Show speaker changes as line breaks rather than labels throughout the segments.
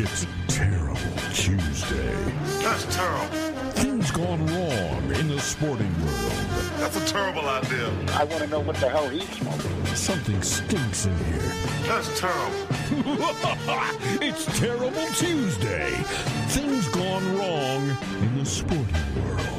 It's Terrible Tuesday.
That's terrible.
Things gone wrong in the sporting world.
That's a terrible idea.
I want to know what the hell he's smoking.
Something stinks in here.
That's terrible.
it's Terrible Tuesday. Things gone wrong in the sporting world.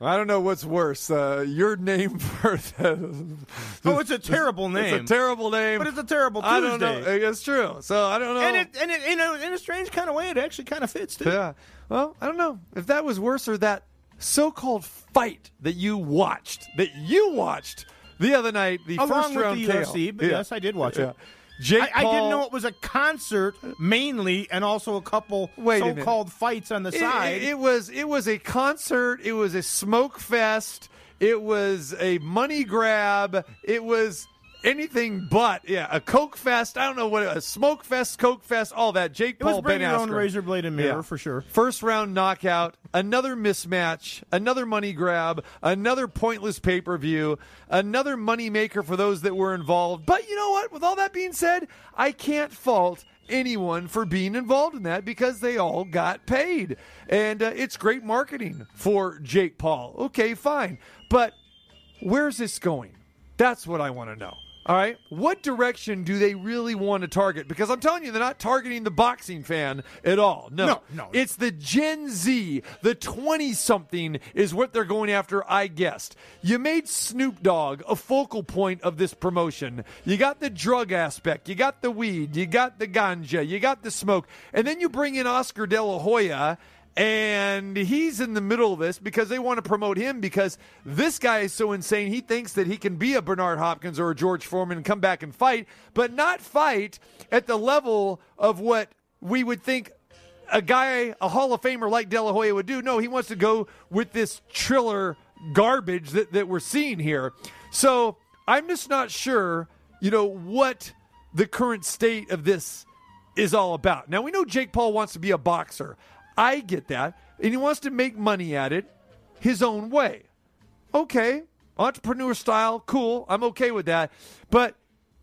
I don't know what's worse. Uh, your name for the,
Oh, it's a terrible name.
It's a terrible name.
But it's a terrible Tuesday.
I don't know. It's true. So I don't know.
and it, and it, in a, in a strange kind of way, it actually kind of fits too.
yeah. Well, I don't know if that was worse or that so-called fight that you watched that you watched the other night. The
Along
first round
the
KO.
UFC, but yes, I did watch it.
Yeah. Jake
I, I didn't know it was a concert mainly, and also a couple
Wait
so-called fights on the
It-
side.
It, it was it was a concert. It was a smoke fest. It was a money grab. It was anything but yeah a coke fest. I don't know what a smoke fest, coke fest, all that. Jake
It was
Paul,
bring
Ben
your own
Askren.
razor blade and mirror
Yeah.
for sure.
First round knockout, another mismatch, another money grab, another pointless pay per view, another money maker for those that were involved. But you know what? With all that being said, I can't fault anyone for being involved in that because they all got paid. And uh, it's great marketing for Jake Paul. Okay, fine. But where's this going? That's what I want to know. All right. What direction do they really want to target? Because I'm telling you, they're not targeting the boxing fan at all. No.
No, no.
It's the Gen Z, the 20 something is what they're going after, I guessed. You made Snoop Dogg a focal point of this promotion. You got the drug aspect, you got the weed, you got the ganja, you got the smoke, and then you bring in Oscar De La Hoya and he's in the middle of this because they want to promote him because this guy is so insane. He thinks that he can be a Bernard Hopkins or a George Foreman and come back and fight, but not fight at the level of what we would think a guy, a Hall of Famer like De La Hoya would do. No, he wants to go with this Triller garbage that, that we're seeing here. So I'm just not sure, you know, what the current state of this is all about. Now we know Jake Paul wants to be a boxer. I get that. And he wants to make money at it his own way. Okay. Entrepreneur style, cool. I'm okay with that. But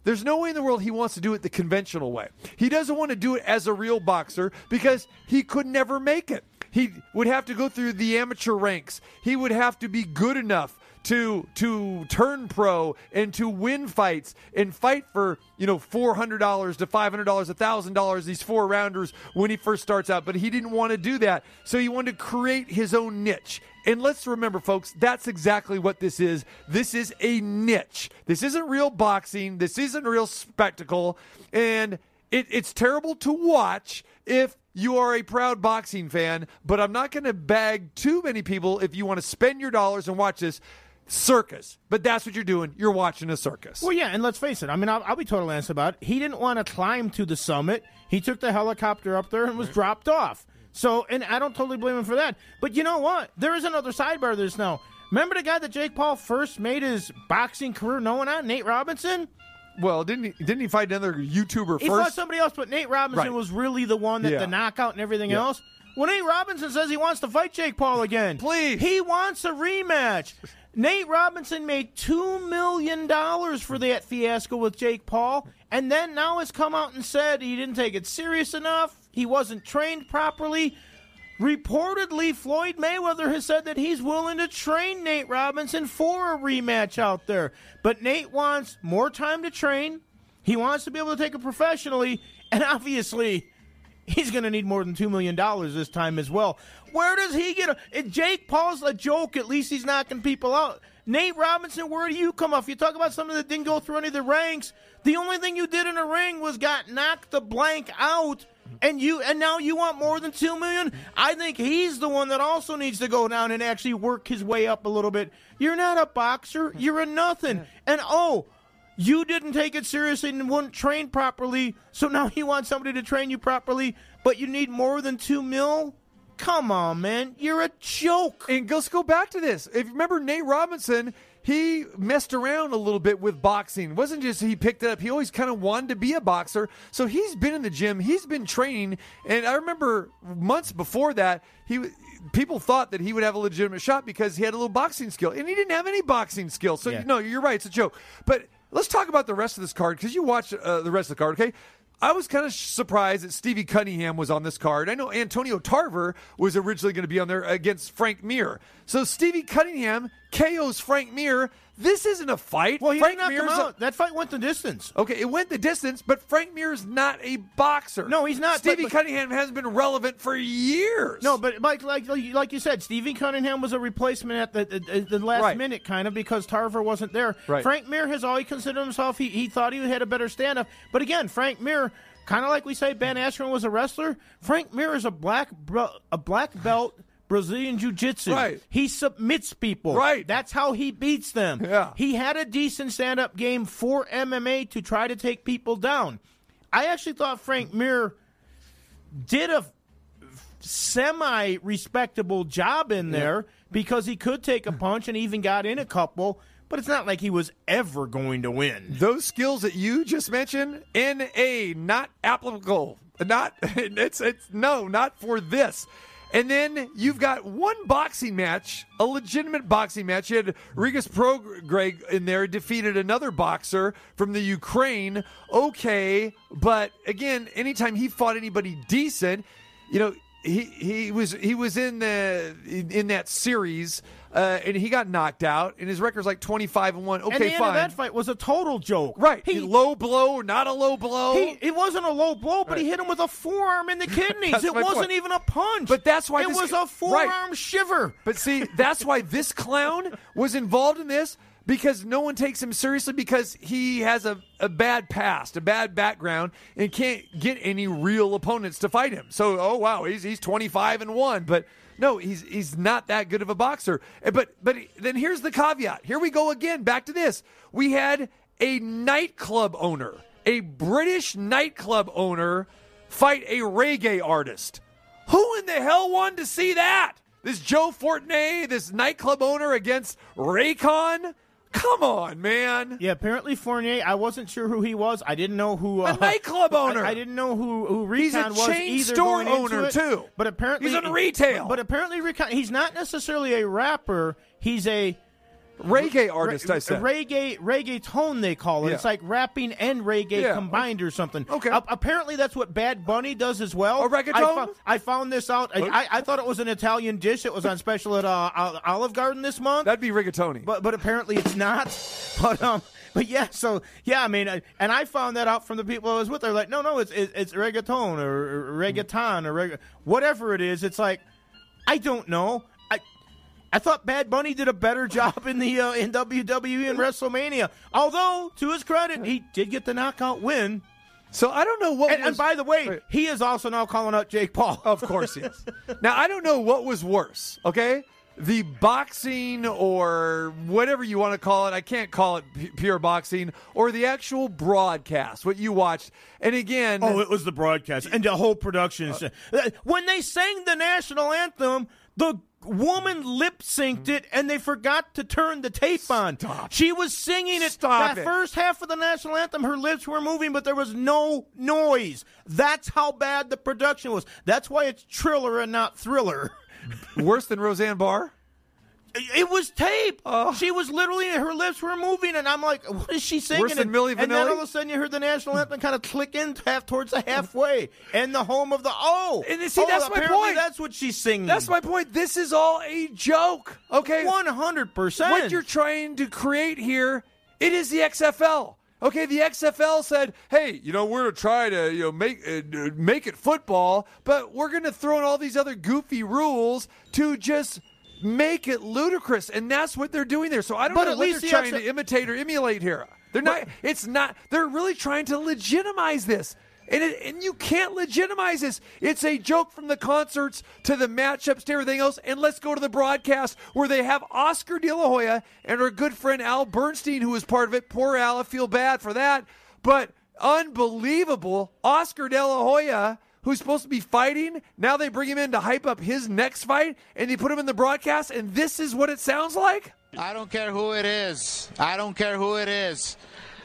there's no way in the world he wants to do it the conventional way. He doesn't want to do it as a real boxer because he could never make it. He would have to go through the amateur ranks. He would have to be good enough to to turn pro and to win fights and fight for you know four hundred dollars to five hundred dollars, a thousand dollars these four rounders when he first starts out. But he didn't want to do that, so he wanted to create his own niche. And let's remember, folks, that's exactly what this is. This is a niche. This isn't real boxing. This isn't real spectacle, and it, it's terrible to watch if you are a proud boxing fan. But I'm not going to bag too many people if you want to spend your dollars and watch this circus. But that's what you're doing. You're watching a circus.
Well, yeah, and let's face it. I mean, I'll, I'll be totally honest about it. He didn't want to climb to the summit. He took the helicopter up there and was mm-hmm. dropped off. So, and I don't totally blame him for that. But you know what? There is another sidebar to this now. Remember the guy that Jake Paul first made his boxing career known on, Nate Robinson?
Well, didn't he? Didn't he fight another YouTuber
He
first?
fought somebody else, but Nate Robinson
Right.
was really the one that
Yeah.
the knockout and everything
Yeah.
else. When Nate Robinson says he wants to fight Jake Paul again.
Please.
He wants a rematch. Nate Robinson made $2 million for that fiasco with Jake Paul, and then now has come out and said he didn't take it serious enough. He wasn't trained properly. Reportedly, Floyd Mayweather has said that he's willing to train Nate Robinson for a rematch out there. But Nate wants more time to train. He wants to be able to take it professionally, and obviously, he's going to need more than $2 million this time as well. Where does he get a. Jake Paul's a joke, at least he's knocking people out. Nate Robinson, where do you come off? You talk about something that didn't go through any of the ranks. The only thing you did in a ring was got knocked the blank out. And you and now you want more than two million? I think he's the one that also needs to go down and actually work his way up a little bit. You're not a boxer. You're a nothing. And oh, you didn't take it seriously and wouldn't train properly, so now you want somebody to train you properly, but you need more than two mil? Come on, man. You're a joke.
And let's go back to this. If you remember Nate Robinson, he messed around a little bit with boxing. It wasn't just he picked it up. He always kind of wanted to be a boxer. So he's been in the gym. He's been training. And I remember months before that, he people thought that he would have a legitimate shot because he had a little boxing skill, and he didn't have any boxing skill. So
Yeah.
no, you're right. It's a joke. But let's talk about the rest of this card because you watched uh, the rest of the card. Okay. I was kind of surprised that Stevie Cunningham was on this card. I know Antonio Tarver was originally going to be on there against Frank Mir. So Stevie Cunningham KOs Frank Mir. This isn't a fight.
Well, he
Frank
didn't knock him
Mir's a-
that fight went the distance.
Okay, it went the distance, but Frank Mir's not a boxer.
No, he's not,
Stevie
but- but-
Cunningham hasn't been relevant for years.
No, but like like like you said, Stevie Cunningham was a replacement at the the, the last
Right.
minute, kind of because Tarver wasn't there.
Right.
Frank Mir has always considered himself. He he thought he had a better stand up, but again, Frank Mir. Kind of like we say, Ben Askren was a wrestler. Frank Mir is a black bro- a black belt Brazilian Jiu Jitsu.
Right.
He submits people.
Right.
That's how he beats them.
Yeah.
He had a decent stand up game for MMA to try to take people down. I actually thought Frank Mir did a semi respectable job in there because he could take a punch and even got in a couple, but it's not like he was ever going to win.
those skills that you just mentioned, NA, not applicable. Not it's it's no, not for this. And then you've got one boxing match, a legitimate boxing match. You had Regis Prograis in there defeated another boxer from the Ukraine. Okay, but again, anytime he fought anybody decent, you know, he he was he was in the in that series uh, and he got knocked out and his record's like 25 and 1. Okay,
and the end
fine.
of that fight was a total joke.
Right.
He,
low blow not a low blow.
he, it wasn't a low blow, but he hit him with a forearm in the kidneys. It wasn't
point.
even a punch.
But that's why
it
this-
was a
right.
forearm shiver.
but see, that's why this clown was involved in this because no one takes him seriously because he has a, a bad past, a bad background, and can't get any real opponents to fight him. So, oh wow, he's he's 25 and 1, but no, he's he's not that good of a boxer. Eh, But but then here's the caveat. Here we go again, back to this. We had a nightclub owner, a British nightclub owner fight a reggae artist. Who in the hell wanted to see that? This Joe Fournier, this nightclub owner against Reykon? Come on, man.
Yeah, apparently Fournier. I wasn't sure who he was. I didn't know who uh,
nightclub owner.
I, I didn't know who who Reykon
He's a
was
chain
either
store owner,
it,
too.
But apparently
He's in retail.
But, apparently Reykon. He's not necessarily a rapper. He's a
Reggae artist,
Re-
I said.
reggae reggaeton they call it.
Yeah.
It's like rapping and reggae
Yeah.
combined or something.
Okay.
A- apparently that's what Bad Bunny does as well.
A reggaeton?
I, fo- I found this out. I, I, I thought it was an Italian dish. It was on special at uh, Olive Garden this month.
That'd be rigatoni.
but but apparently it's not. But um, but yeah. So yeah, I mean, I, and I found that out from the people I was with. They're like, no, no, it's it's, it's reggaeton or, or reggaeton or reg- whatever it is. It's like I don't know. I I thought Bad Bunny did a better job in the uh, in WWE and WrestleMania. Although to his credit, he did get the knockout win.
so I don't know what
And,
was,
and by the way,
Wait.
he is also now calling out Jake Paul.
Of course he is. now I don't know what was worse, okay? The boxing or whatever you want to call it, I can't call it pure boxing, or the actual broadcast, what you watched. And again,
Oh, it was the broadcast and the whole production. Uh, when they sang the national anthem, the woman lip synced it and they forgot to turn the tape on. She was singing it.
Stop
that
it.
first half of the national anthem, her lips were moving, but there was no noise. That's how bad the production was. That's why it's Triller and not Thriller.
worse than Roseanne Barr?
It was tape.
Oh.
She was literally her lips were moving, and I'm like, "What is she singing?"
Worse than
and,
Milli
and then all of a sudden, you heard the national anthem kind of click in half towards the halfway, and the home of the oh.
And see,
oh,
that's my point.
That's what she's singing.
That's my point. This is all a joke, okay?
one hundred percent.
what you're trying to create here, it is the XFL. Okay, the XFL said, "Hey, you know, we're going to try to you know make uh, make it football, but we're going to throw in all these other goofy rules to just make it ludicrous." And that's what they're doing there. So I don't
But
know
at
what
least
they're trying to imitate or emulate here. They're not. It's not. They're really trying to legitimize this. And, it, and you can't legitimize this. It's a joke from the concerts to the matchups to everything else. And let's go to the broadcast where they have Oscar De La Hoya and our good friend Al Bernstein, who was part of it. Poor Al, I feel bad for that. But unbelievable. Oscar De La Hoya, who's supposed to be fighting, now they bring him in to hype up his next fight and they put him in the broadcast. And this is what it sounds like?
I don't care who it is. I don't care who it is.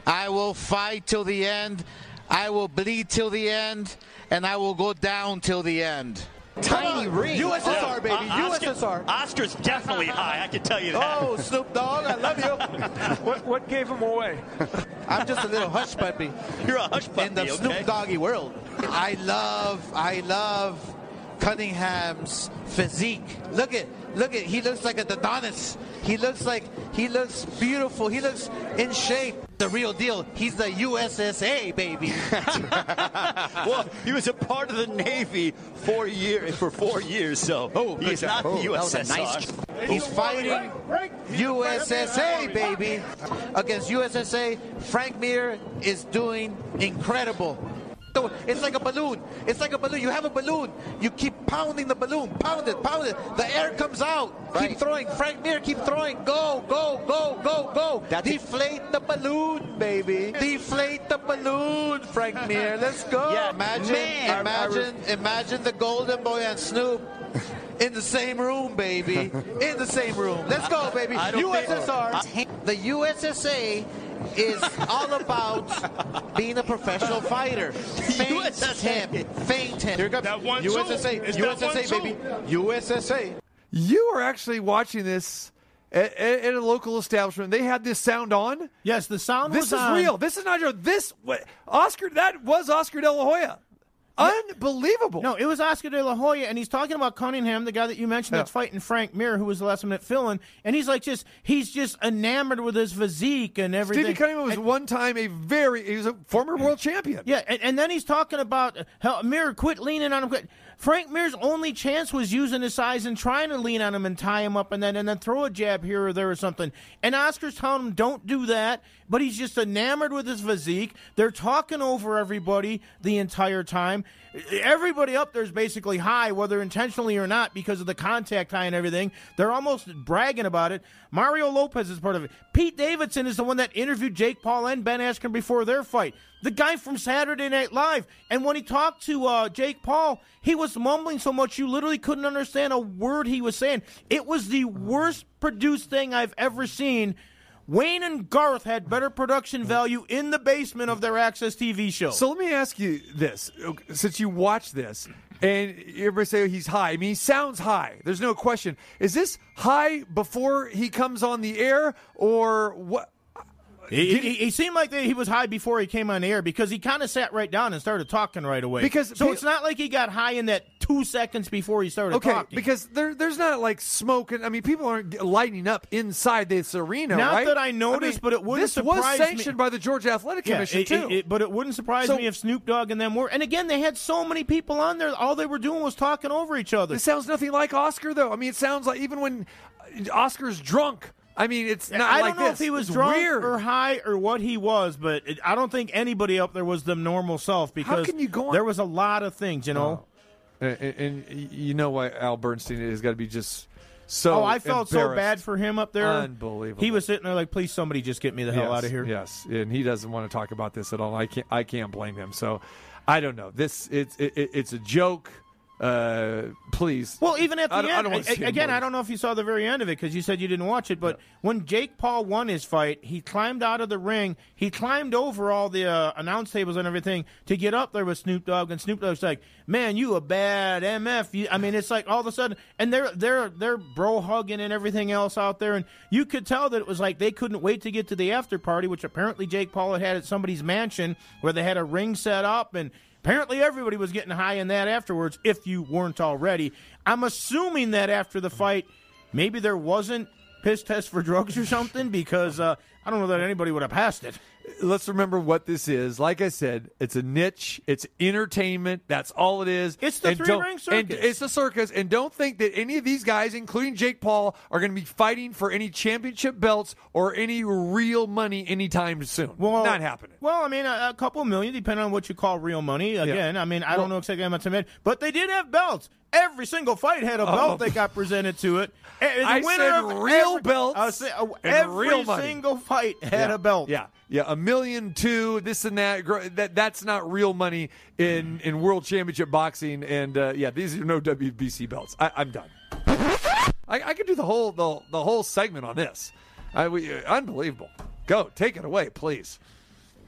I will fight till the end. I will bleed till the end. And I will go down till the end.
Tiny ring. USSR, uh, baby.
Uh, Oscar-
USSR.
Oscar's definitely high. I can tell you that.
Oh, Snoop Dogg, I love you.
What, what gave him away?
I'm just a little hush puppy.
You're a hush puppy,
in the
okay?
Snoop Doggy world. I love, I love Cunningham's physique. Look at, look at, he looks like a Adonis. He looks like, he looks beautiful. He looks in shape. The real deal. He's the USSA baby.
well, he was a part of the Navy for year for four years, so
Oh,
he is not
job.
the
Oh, that was a
USSR.
nice- He's fighting USSA, baby. Against USSA, Frank Mir is doing incredible. So It's like a balloon. It's like a balloon. You have a balloon. You keep pounding the balloon. Pound it, pound it. The air comes out. Keep throwing. Frank Mir, keep throwing. Go, go, go, go, go. Deflate the balloon, baby. Deflate the balloon, Frank Mir. Let's go.
Yeah,
imagine,
man.
imagine, imagine the Golden Boy and Snoop in the same room, baby. In the same room. Let's go, baby.
I don't think-
USSR. The USSA is all about being a professional fighter. Feint
USSA.
him. Feint him. Here comes.
That one, two.
USSA.
It's that one,
USSA, baby. USSA.
You are actually watching this at, at, at a local establishment. They had this sound on.
Yes, the sound
This
was
is
on.
real. This is not your. This what- Oscar. That was Oscar De La Hoya. Unbelievable.
No, it was Oscar De La Hoya, and he's talking about Cunningham, the guy that you mentioned that's fighting Frank Mir, who was the last minute fill-in, and he's like just he's just enamored with his physique and everything.
Stevie Cunningham was
And-
one time a very. He was a former world champion.
Yeah, and, and then he's talking about how Mir quit leaning on him. Quit. Frank Mir's only chance was using his size and trying to lean on him and tie him up, and then and then throw a jab here or there or something. And Oscar's telling him don't do that, but he's just enamored with his physique. They're talking over everybody the entire time. Everybody up there is basically high, whether intentionally or not, because of the contact high and everything. They're almost bragging about it. Mario Lopez is part of it. Pete Davidson is the one that interviewed Jake Paul and Ben Askren before their fight. The guy from Saturday Night Live. And when he talked to uh, Jake Paul, he was mumbling so much you literally couldn't understand a word he was saying. It was the worst produced thing I've ever seen. Wayne and Garth had better production value in the basement of their Access TV show.
So let me ask you this: since you watch this, and everybody say he's high. I mean, he sounds high. There's no question. Is this high before he comes on the air, or what?
He, he, he seemed like he was high before he came on air because he kind of sat right down and started talking right away.
Because
so
pe-
it's not like he got high in that two seconds before he started
Okay,
talking.
because there, there's not like smoke. and I mean, people aren't lighting up inside this arena,
Not
right?
that I noticed, but it wouldn't
This was
surprise me-
sanctioned by the Georgia Athletic
Yeah,
Commission
it-
too.
it- it- but it wouldn't surprise
So-
me if Snoop Dogg and them were. And again, they had so many people on there. All they were doing was talking over each other.
It sounds nothing like Oscar, though. I mean, it sounds like even when Oscar's drunk. I mean, it's not
I
like
don't know
this.
if he was
It's
drunk
weird.
or high or what he was, but it, I don't think anybody up there was the normal self because How
can you go on-
there was a lot of things, you know.
And, and, and you know why Al Bernstein has got to be just so.
Oh, I felt so bad for him up there.
Unbelievable.
He was sitting there like, "Please, somebody just get me the hell
yes,
out of here."
Yes, and he doesn't want to talk about this at all. I can't. I can't blame him. So, I don't know. This it's it, it- it's a joke. Uh, please.
Well, even at the
I don't- I
end,
don't see him
again. I don't know if you saw the very end of it because you said you didn't watch it. But when Jake Paul won his fight, he climbed out of the ring. He climbed over all the uh, announce tables and everything to get up there with Snoop Dogg. And Snoop Dogg's like, "Man, you a bad MF." You, I mean, it's like all of a sudden, and they're they're they're bro hugging and everything else out there, and you could tell that it was like they couldn't wait to get to the after party, which apparently Jake Paul had had at somebody's mansion where they had a ring set up and. Apparently, everybody was getting high in that afterwards, if you weren't already. I'm assuming that after the fight, maybe there wasn't piss test for drugs or something, because uh, I don't know that anybody would have passed it.
Let's remember what this is. Like I said, it's a niche. It's entertainment. That's all it is.
It's the
And
three-ring
And
circus.
it's a circus. And don't think that any of these guys, including Jake Paul, are going to be fighting for any championship belts or any real money anytime soon.
Well,
Not happening.
Well, I mean, a, a couple million, depending on what you call real money. Again, I mean, I don't know exactly how much I made, but they did have belts. Every single fight had a belt that got presented to it. And the
Oh. I
winner
said
of
real
every,
belts
I was uh, every single fight had
yeah.
a belt.
Yeah, yeah, a million two, this and that. That that's not real money in in world championship boxing. And uh, yeah, these are no WBC belts. I, I'm done. I, I could do the whole the, the whole segment on this. I, we, uh, unbelievable. Go take it away, please.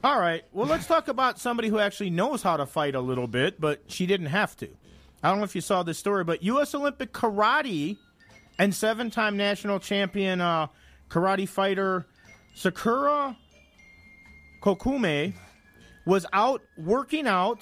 All right. Well, let's talk about somebody who actually knows how to fight a little bit, but she didn't have to. I don't know if you saw this story, but U.S. Olympic karate and seven-time national champion uh, karate fighter Sakura Kokumai was out working out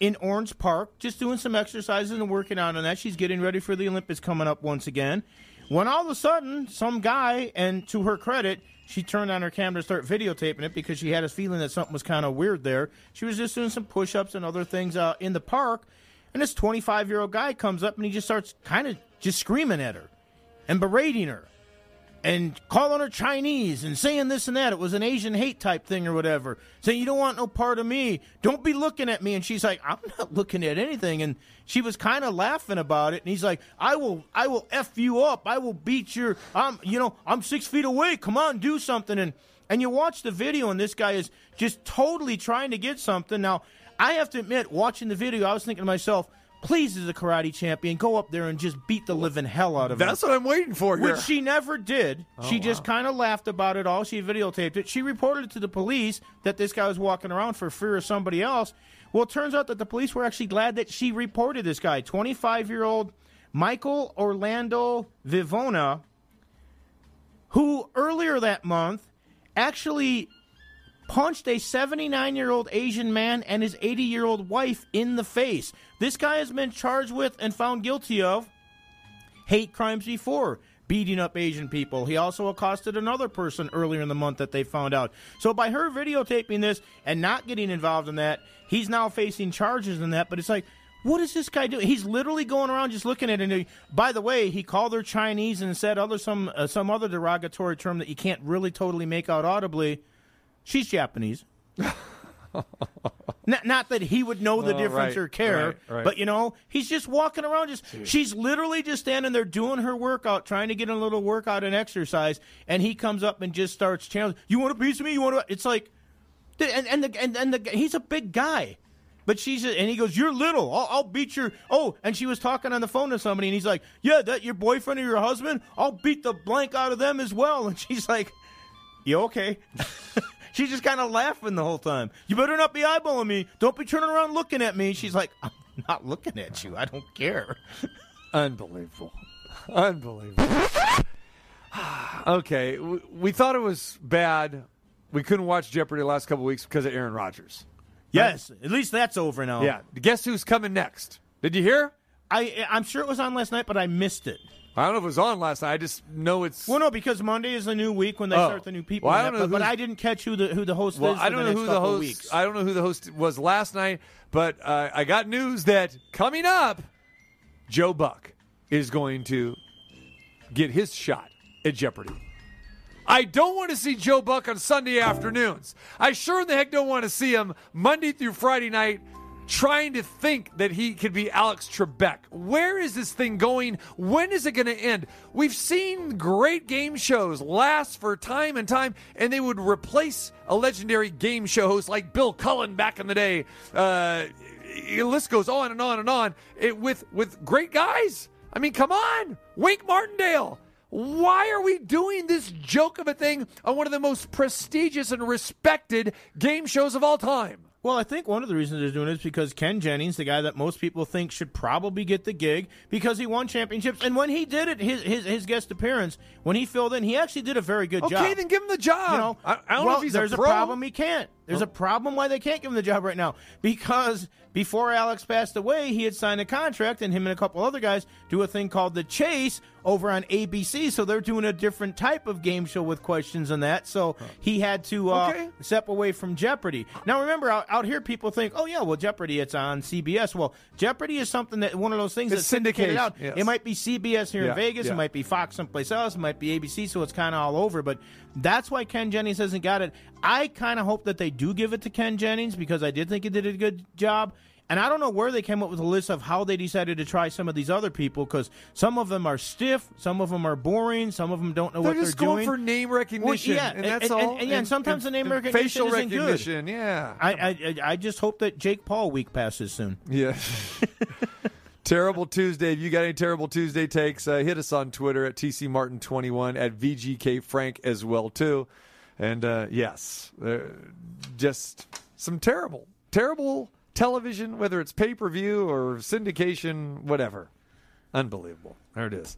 in Orange Park, just doing some exercises and working out on that. She's getting ready for the Olympics coming up once again. When all of a sudden, some guy, and to her credit, she turned on her camera to start videotaping it because she had a feeling that something was kind of weird there. She was just doing some push ups and other things uh, in the park. And this 25 year old guy comes up and he just starts kind of just screaming at her and berating her and calling her Chinese and saying this and that. It was an Asian hate type thing or whatever. Saying, You don't want no part of me. Don't be looking at me. And she's like, I'm not looking at anything. And she was kind of laughing about it. And he's like, I will, I will F you up. I will beat your, I'm, you know, I'm six feet away. Come on, do something. And, and you watch the video, and this guy is just totally trying to get something. Now, I have to admit, watching the video, I was thinking to myself, please, as a karate champion, go up there and just beat the living hell out of him.
That's what I'm waiting for here.
Which she never did. Oh, she just kind of laughed about it all. She videotaped it. She reported it to the police that this guy was walking around for fear of somebody else. Well, it turns out that the police were actually glad that she reported this guy, 25 year old Michael Orlando Vivona, who earlier that month actually punched a 79 year old Asian man and his 80 year old wife in the face. This guy has been charged with and found guilty of hate crimes before. Beating up Asian people. He also accosted another person earlier in the month that they found out. So, by her videotaping this and not getting involved in that, he's now facing charges in that. But it's like, what is this guy doing? He's literally going around just looking at it. And by the way, he called her Chinese and said other some uh, some other derogatory term that you can't really totally make out audibly. She's Japanese. not, not that he would know the
Oh,
difference
right,
or care,
right, right.
but you know, he's just walking around. Just she's literally just standing there doing her workout, trying to get a little workout and exercise, and he comes up and just starts challenging. You want a piece of me? You want? A? It's like, and and the and, and the he's a big guy. But she's and he goes, "You're little. I'll, I'll beat your." Oh, and she was talking on the phone to somebody, and he's like, "Yeah, that your boyfriend or your husband? I'll beat the blank out of them as well." And she's like, "You okay?" She's just kind of laughing the whole time. You better not be eyeballing me. Don't be turning around looking at me. She's like, I'm not looking at you. I don't care.
Unbelievable. Unbelievable. okay, we, thought it was bad. We couldn't watch Jeopardy the last couple weeks because of Aaron Rodgers.
Yes, at least that's over now.
Yeah. Guess who's coming next? Did you hear?
I I'm sure it was on last night, but I missed it.
I don't know if it was on last night. I just know it's.
Well, no, because Monday is a new week when they
Oh.
start the new people.
Well, I don't
that,
know
but, but
who's-
I didn't catch who the who the host
well,
is. For
I don't
the
know
next
who the
couple
host.
Weeks.
I don't know who the host was last night, but uh, I got news that coming up, Joe Buck is going to get his shot at Jeopardy. I don't want to see Joe Buck on Sunday afternoons. I sure in the heck don't want to see him Monday through Friday night trying to think that he could be Alex Trebek. Where is this thing going? When is it going to end? We've seen great game shows last for time and time, and they would replace a legendary game show host like Bill Cullen back in the day. Uh, the list goes on and on and on it, with with great guys. I mean, come on, Wink Martindale. Why are we doing this joke of a thing on one of the most prestigious and respected game shows of all time?
Well, I think one of the reasons they're doing it is because Ken Jennings, the guy that most people think should probably get the gig, because he won championships, and when he did it, his his, his guest appearance, when he filled in, he actually did a very good
Okay,
job.
Okay, then give him the job.
You know,
I, I don't
well,
know if he's
there's
a,
a, problem he can't. There's a problem why they can't give him the job right now because before Alex passed away, he had signed a contract, and him and a couple other guys do a thing called the Chase over on ABC. So they're doing a different type of game show with questions and that. So he had to uh,
Okay.
step away from Jeopardy. Now remember, out, out here, people think, oh yeah, well Jeopardy, it's on CBS. Well, Jeopardy is something that one of those things
It's
that's syndicated out.
yes.
It might be CBS here
Yeah,
in Vegas.
yeah.
It might be Fox someplace else. It might be ABC. So it's kind of all over. But that's why Ken Jennings hasn't got it. I kind of hope that they do give it to Ken Jennings because I did think he did a good job. And I don't know where they came up with a list of how they decided to try some of these other people because some of them are stiff, some of them are boring, some of them don't know
They're
what
just
they're just
going
doing.
for name recognition,
yeah,
and that's
and-
all.
and- yeah, and sometimes the name recognition
facial
isn't good.
recognition. Yeah,
I, I I- I just hope that Jake Paul week passes soon.
Yeah. terrible Tuesday. If you got any terrible Tuesday takes, uh, hit us on Twitter at TC Martin 21 at VGK Frank as well too. And uh, yes, uh, just some terrible, terrible television, whether it's pay per view or syndication, whatever. Unbelievable. There it is.